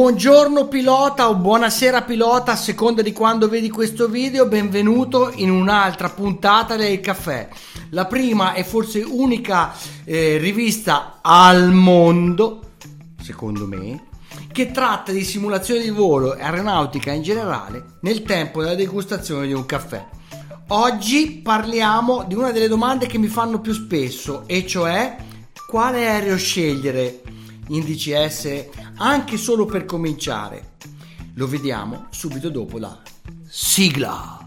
Buongiorno pilota o buonasera pilota, a seconda di quando vedi questo video, benvenuto in un'altra puntata del caffè. La prima e forse unica eh, rivista al mondo, secondo me, che tratta di simulazione di volo e aeronautica in generale nel tempo della degustazione di un caffè. Oggi parliamo di una delle domande che mi fanno più spesso, e cioè quale aereo scegliere in DCS anche solo per cominciare. Lo vediamo subito dopo la sigla.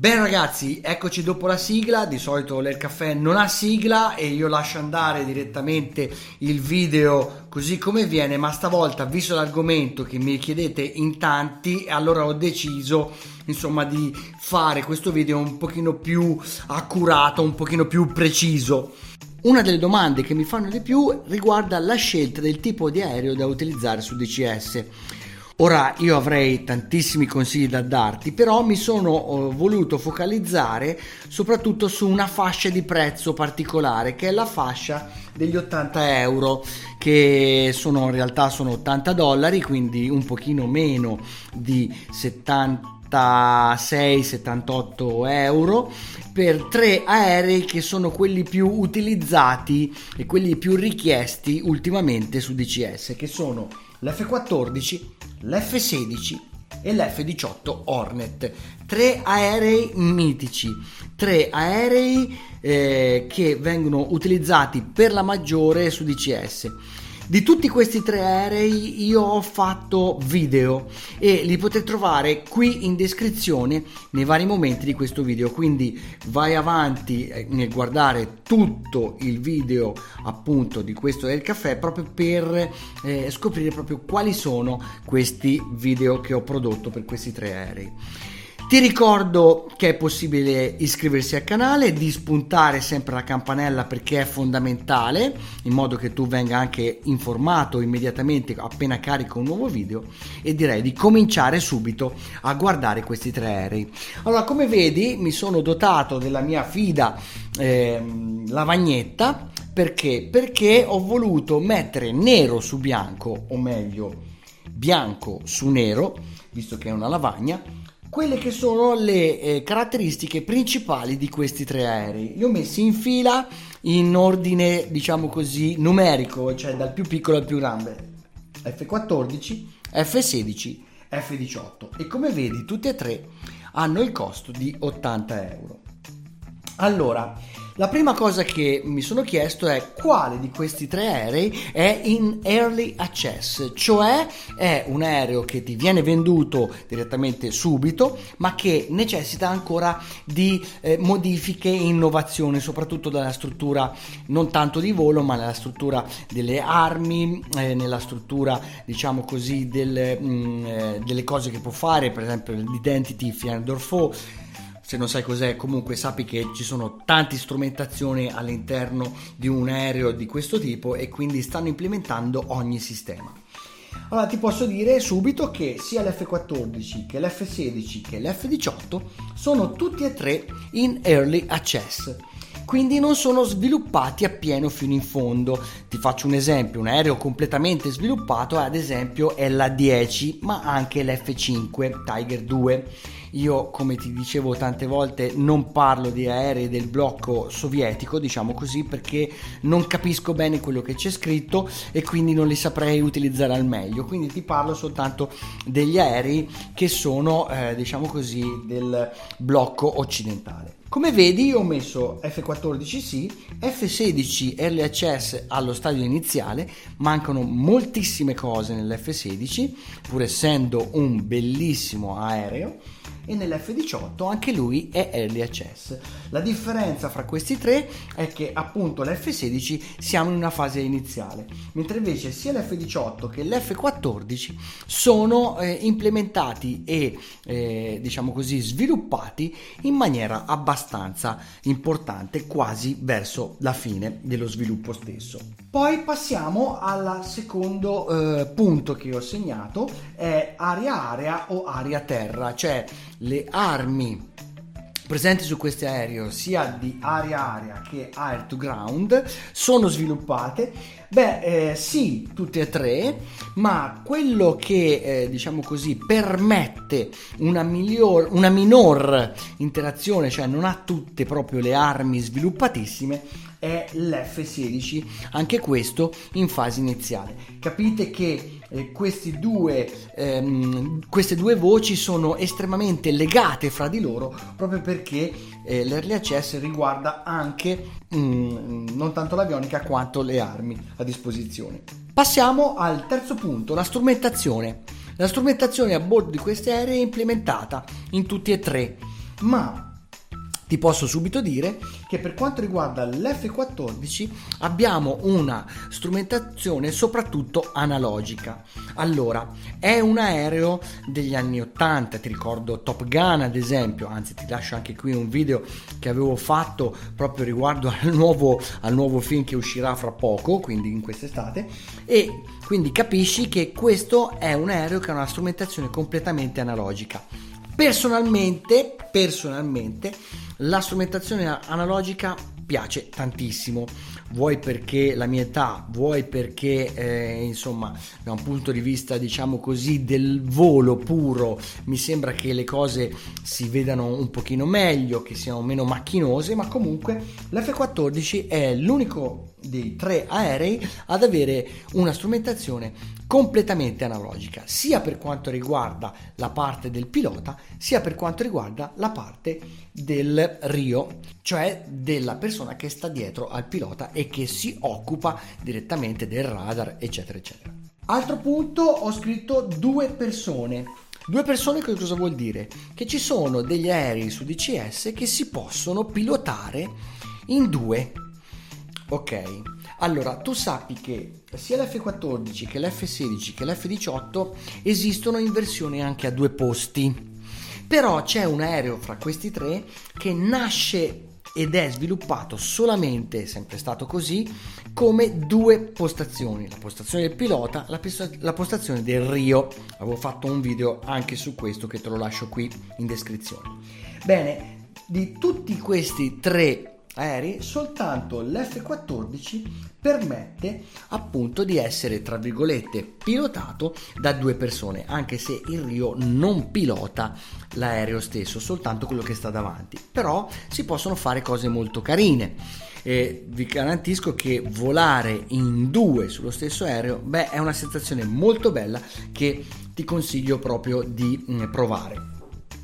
Bene ragazzi, eccoci dopo la sigla, di solito l'Air Caffè non ha sigla e io lascio andare direttamente il video così come viene, ma stavolta visto l'argomento che mi chiedete in tanti, allora ho deciso insomma di fare questo video un pochino più accurato, un pochino più preciso. Una delle domande che mi fanno di più riguarda la scelta del tipo di aereo da utilizzare su DCS. Ora io avrei tantissimi consigli da darti, però mi sono eh, voluto focalizzare soprattutto su una fascia di prezzo particolare, che è la fascia degli 80 euro, che sono in realtà sono 80 dollari, quindi un pochino meno di 76-78 euro per tre aerei che sono quelli più utilizzati e quelli più richiesti ultimamente su DCS, che sono l'F14 l'F-16 e l'F-18 Hornet. Tre aerei mitici, tre aerei eh, che vengono utilizzati per la maggiore su DCS. Di tutti questi tre aerei io ho fatto video e li potete trovare qui in descrizione nei vari momenti di questo video, quindi vai avanti eh, nel guardare tutto il video appunto di questo del caffè proprio per eh, scoprire proprio quali sono questi video che ho prodotto per questi tre aerei. Ti ricordo che è possibile iscriversi al canale, di spuntare sempre la campanella perché è fondamentale, in modo che tu venga anche informato immediatamente appena carico un nuovo video e direi di cominciare subito a guardare questi tre aerei. Allora, come vedi, mi sono dotato della mia fida eh, lavagnetta perché? Perché ho voluto mettere nero su bianco, o meglio, bianco su nero, visto che è una lavagna quelle che sono le eh, caratteristiche principali di questi tre aerei. Li ho messi in fila in ordine, diciamo così, numerico, cioè dal più piccolo al più grande. F14, F16, F18 e come vedi tutti e tre hanno il costo di 80 euro. Allora, la prima cosa che mi sono chiesto è quale di questi tre aerei è in early access, cioè è un aereo che ti viene venduto direttamente subito, ma che necessita ancora di eh, modifiche e innovazioni, soprattutto dalla struttura non tanto di volo, ma nella struttura delle armi, eh, nella struttura, diciamo così, delle, mh, mm, eh, delle cose che può fare, per esempio l'identity Fiandorfo se non sai cos'è, comunque sappi che ci sono tante strumentazioni all'interno di un aereo di questo tipo e quindi stanno implementando ogni sistema. Allora ti posso dire subito che sia l'F14 che l'F16 che l'F18 sono tutti e tre in early access quindi non sono sviluppati appieno fino in fondo. Ti faccio un esempio, un aereo completamente sviluppato ad esempio è l'A10 ma anche l'F5 Tiger 2 io, come ti dicevo tante volte, non parlo di aerei del blocco sovietico, diciamo così, perché non capisco bene quello che c'è scritto e quindi non li saprei utilizzare al meglio. Quindi ti parlo soltanto degli aerei che sono, eh, diciamo così, del blocco occidentale. Come vedi io ho messo F14C, F16 Early Access allo stadio iniziale, mancano moltissime cose nell'F16 pur essendo un bellissimo aereo e nell'F18 anche lui è early access. La differenza fra questi tre è che appunto l'F16 siamo in una fase iniziale, mentre invece sia l'F18 che l'F14 sono eh, implementati e eh, diciamo così sviluppati in maniera abbastanza importante, quasi verso la fine dello sviluppo stesso. Poi passiamo al secondo eh, punto che ho segnato, è area-area o area-terra, cioè le armi presenti su questi aerei, sia di aria-aria che air to ground, sono sviluppate? Beh, eh, sì, tutte e tre, ma quello che, eh, diciamo così, permette una, miglior, una minor interazione, cioè non ha tutte proprio le armi sviluppatissime, è l'F16, anche questo in fase iniziale. Capite che eh, due, ehm, queste due voci sono estremamente legate fra di loro proprio perché eh, l'early access riguarda anche mh, mm, non tanto l'avionica quanto le armi a disposizione. Passiamo al terzo punto, la strumentazione. La strumentazione a bordo di questi aerei è implementata in tutti e tre, ma ti posso subito dire che per quanto riguarda l'F14 abbiamo una strumentazione soprattutto analogica. Allora, è un aereo degli anni 80, ti ricordo Top Gun ad esempio, anzi ti lascio anche qui un video che avevo fatto proprio riguardo al nuovo, al nuovo film che uscirà fra poco, quindi in quest'estate, e quindi capisci che questo è un aereo che ha una strumentazione completamente analogica. Personalmente, personalmente la strumentazione analogica piace tantissimo, vuoi perché la mia età, vuoi perché eh, insomma da un punto di vista diciamo così del volo puro mi sembra che le cose si vedano un pochino meglio, che siano meno macchinose, ma comunque l'F14 è l'unico dei tre aerei ad avere una strumentazione completamente analogica, sia per quanto riguarda la parte del pilota, sia per quanto riguarda la parte del Rio, cioè della persona che sta dietro al pilota e che si occupa direttamente del radar, eccetera, eccetera. Altro punto, ho scritto due persone. Due persone cosa vuol dire? Che ci sono degli aerei su DCS che si possono pilotare in due Ok, allora tu sappi che sia l'F14 che l'F16 che l'F18 esistono in versione anche a due posti. Però c'è un aereo fra questi tre che nasce ed è sviluppato solamente, sempre stato così, come due postazioni, la postazione del pilota, la, la postazione del Rio. Avevo fatto un video anche su questo che te lo lascio qui in descrizione. Bene, di tutti questi tre aerei, soltanto l'F-14 permette appunto di essere, tra virgolette, pilotato da due persone, anche se il Rio non pilota l'aereo stesso, soltanto quello che sta davanti. Però si possono fare cose molto carine. E vi garantisco che volare in due sullo stesso aereo beh, è una sensazione molto bella che ti consiglio proprio di mm, provare.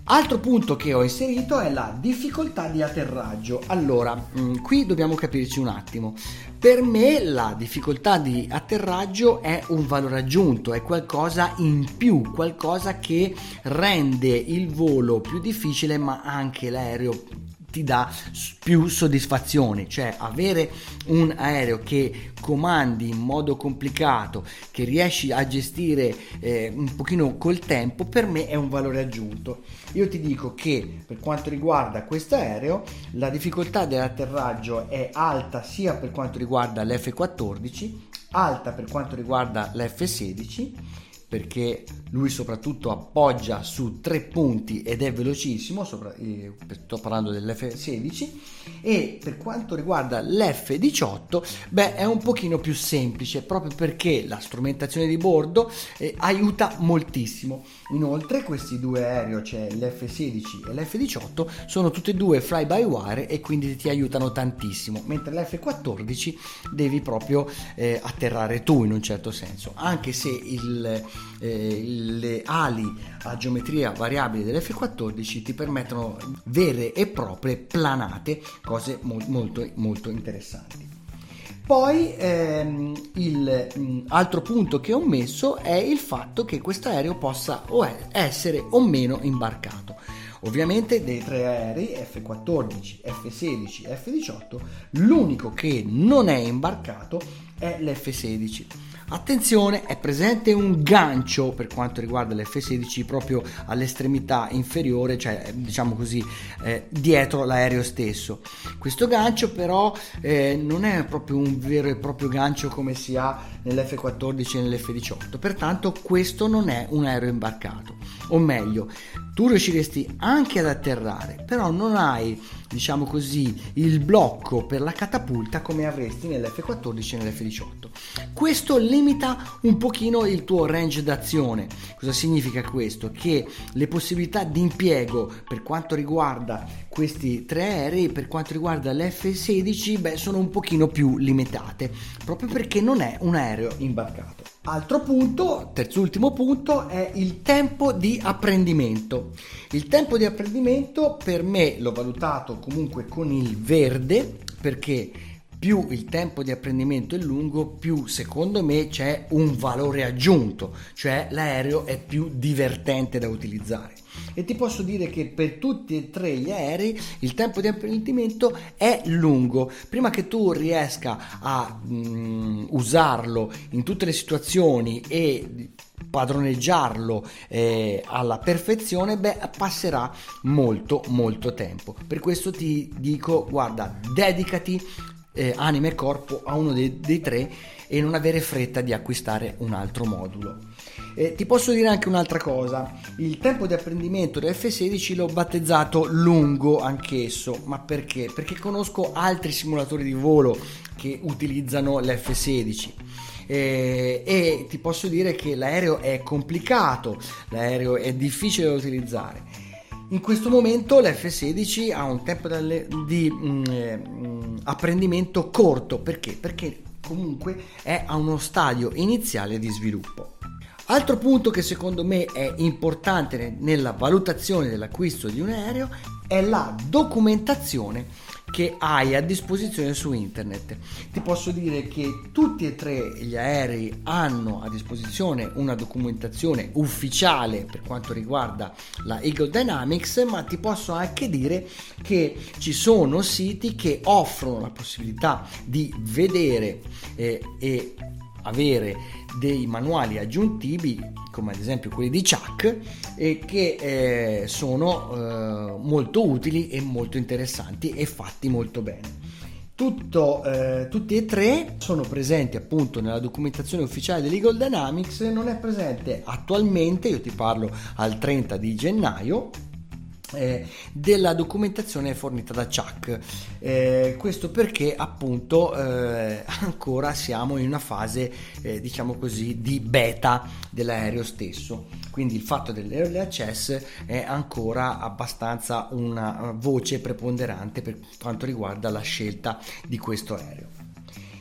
Altro punto che ho inserito è la difficoltà di atterraggio. Allora, mm, qui dobbiamo capirci un attimo. Per me la difficoltà di atterraggio è un valore aggiunto, è qualcosa in più, qualcosa che rende il volo più difficile ma anche l'aereo ti dà più soddisfazione, cioè avere un aereo che comandi in modo complicato, che riesci a gestire eh, un pochino col tempo, per me è un valore aggiunto. Io ti dico che per quanto riguarda questo aereo, la difficoltà dell'atterraggio è alta sia per quanto riguarda l'F14, alta per quanto riguarda l'F16 perché lui soprattutto appoggia su tre punti ed è velocissimo, sopra, eh, sto parlando dell'F16 e per quanto riguarda l'F18 beh è un pochino più semplice proprio perché la strumentazione di bordo eh, aiuta moltissimo. Inoltre questi due aerei, cioè l'F16 e l'F18, sono tutti e due fly by wire e quindi ti aiutano tantissimo, mentre l'F14 devi proprio eh, atterrare tu in un certo senso, anche se il eh, le ali a geometria variabile dell'F14 ti permettono vere e proprie planate, cose mo- molto, molto interessanti. Poi ehm, il mh, mm, altro punto che ho messo è il fatto che questo aereo possa o essere o meno imbarcato. Ovviamente dei tre aerei F14, F16 e F18 l'unico che non è imbarcato è l'F16 Attenzione, è presente un gancio per quanto riguarda l'F16 proprio all'estremità inferiore, cioè diciamo così, eh, dietro l'aereo stesso. Questo gancio però eh, non è proprio un vero e proprio gancio come si ha nell'F14 e nell'F18, pertanto questo non è un aereo imbarcato, o meglio, tu riusciresti anche ad atterrare, però non hai, diciamo così, il blocco per la catapulta come avresti nell'F14 e nell'F18. Questo limita un pochino il tuo range d'azione. Cosa significa questo? Che le possibilità di impiego per quanto riguarda questi tre aerei, per quanto riguarda l'F16, beh, sono un pochino più limitate, proprio perché non è un aereo imbarcato. Altro punto, terzultimo punto, è il tempo di apprendimento. Il tempo di apprendimento per me l'ho valutato comunque con il verde perché più il tempo di apprendimento è lungo, più secondo me c'è un valore aggiunto, cioè l'aereo è più divertente da utilizzare. E ti posso dire che per tutti e tre gli aerei il tempo di apprendimento è lungo. Prima che tu riesca a mm, usarlo in tutte le situazioni e padroneggiarlo eh, alla perfezione, beh, passerà molto molto tempo. Per questo ti dico, guarda, dedicati eh, anima e corpo a uno dei, dei tre e non avere fretta di acquistare un altro modulo. Eh, ti posso dire anche un'altra cosa, il tempo di apprendimento del F16 l'ho battezzato lungo anch'esso, ma perché? Perché conosco altri simulatori di volo che utilizzano l'F16 eh, e ti posso dire che l'aereo è complicato, l'aereo è difficile da utilizzare. In questo momento l'F16 ha un tempo di mm, eh, apprendimento corto, perché? Perché comunque è a uno stadio iniziale di sviluppo. Altro punto che secondo me è importante nella valutazione dell'acquisto di un aereo è la documentazione che hai a disposizione su internet. Ti posso dire che tutti e tre gli aerei hanno a disposizione una documentazione ufficiale per quanto riguarda la Eagle Dynamics, ma ti posso anche dire che ci sono siti che offrono la possibilità di vedere eh, e avere dei manuali aggiuntivi come ad esempio quelli di Chuck eh, che eh, sono eh, molto utili e molto interessanti e fatti molto bene. Tutto, eh, tutti e tre sono presenti appunto nella documentazione ufficiale dell'Eagle Dynamics, non è presente attualmente, io ti parlo al 30 di gennaio, eh, della documentazione fornita da Chuck. Eh, questo perché appunto eh, ancora siamo in una fase, eh, diciamo così, di beta dell'aereo stesso. Quindi il fatto dell'early access è ancora abbastanza una voce preponderante per quanto riguarda la scelta di questo aereo.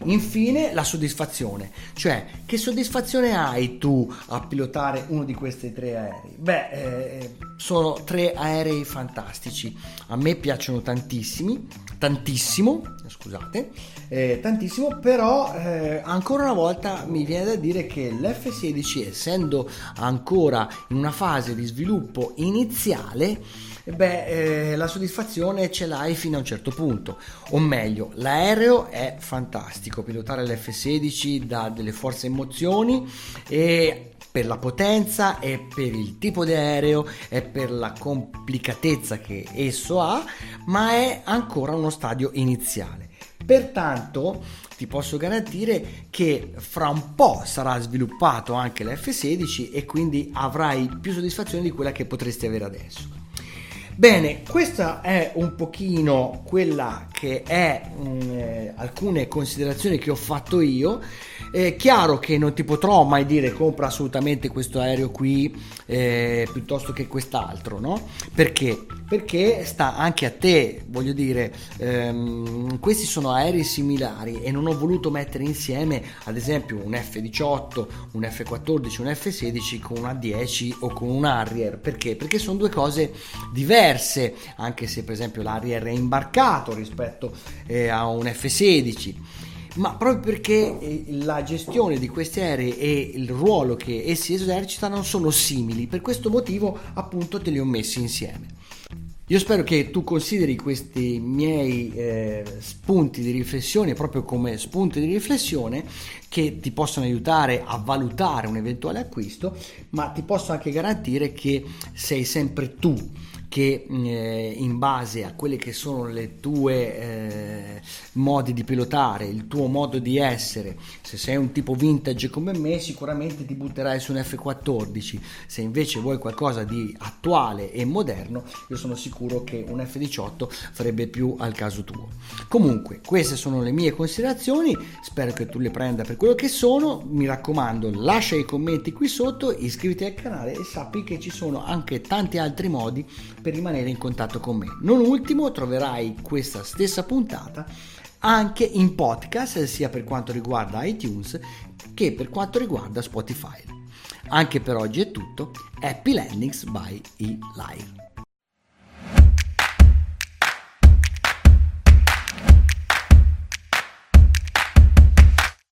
Infine la soddisfazione, cioè che soddisfazione hai tu a pilotare uno di questi tre aerei? Beh, eh, sono tre aerei fantastici, a me piacciono tantissimi, tantissimo, scusate, eh, tantissimo, però eh, ancora una volta mi viene da dire che l'F16 essendo ancora in una fase di sviluppo iniziale, beh, eh, la soddisfazione ce l'hai fino a un certo punto. O meglio, l'aereo è fantastico, pilotare l'F16 dà delle forze emozioni e per la potenza e per il tipo di aereo e per la complicatezza che esso ha, ma è ancora uno stadio iniziale. Pertanto ti posso garantire che fra un po' sarà sviluppato anche l'F16 e quindi avrai più soddisfazione di quella che potresti avere adesso. Bene, questa è un pochino quella che è mh, mm, eh, alcune considerazioni che ho fatto io. È chiaro che non ti potrò mai dire compra assolutamente questo aereo qui eh, piuttosto che quest'altro, no? Perché? Perché sta anche a te, voglio dire, ehm, questi sono aerei similari e non ho voluto mettere insieme ad esempio un F18, un F14, un F16 con un A10 o con un Harrier. Perché? Perché sono due cose diverse, anche se per esempio l'Harrier è imbarcato rispetto eh, a un F16 ma proprio perché eh, la gestione di questi aerei e il ruolo che essi esercitano sono simili, per questo motivo appunto te li ho messi insieme. Io spero che tu consideri questi miei eh, spunti di riflessione proprio come spunti di riflessione che ti possono aiutare a valutare un eventuale acquisto, ma ti posso anche garantire che sei sempre tu che eh, in base a quelle che sono le tue eh, modi di pilotare, il tuo modo di essere, se sei un tipo vintage come me sicuramente ti butterai su un F14, se invece vuoi qualcosa di attuale e moderno io sono sicuro che un F18 farebbe più al caso tuo. Comunque queste sono le mie considerazioni, spero che tu le prenda per quello che sono, mi raccomando lascia i commenti qui sotto, iscriviti al canale e sappi che ci sono anche tanti altri modi per rimanere in contatto con me. Non ultimo, troverai questa stessa puntata anche in podcast, sia per quanto riguarda iTunes che per quanto riguarda Spotify. Anche per oggi è tutto. Happy Landings by E-Live.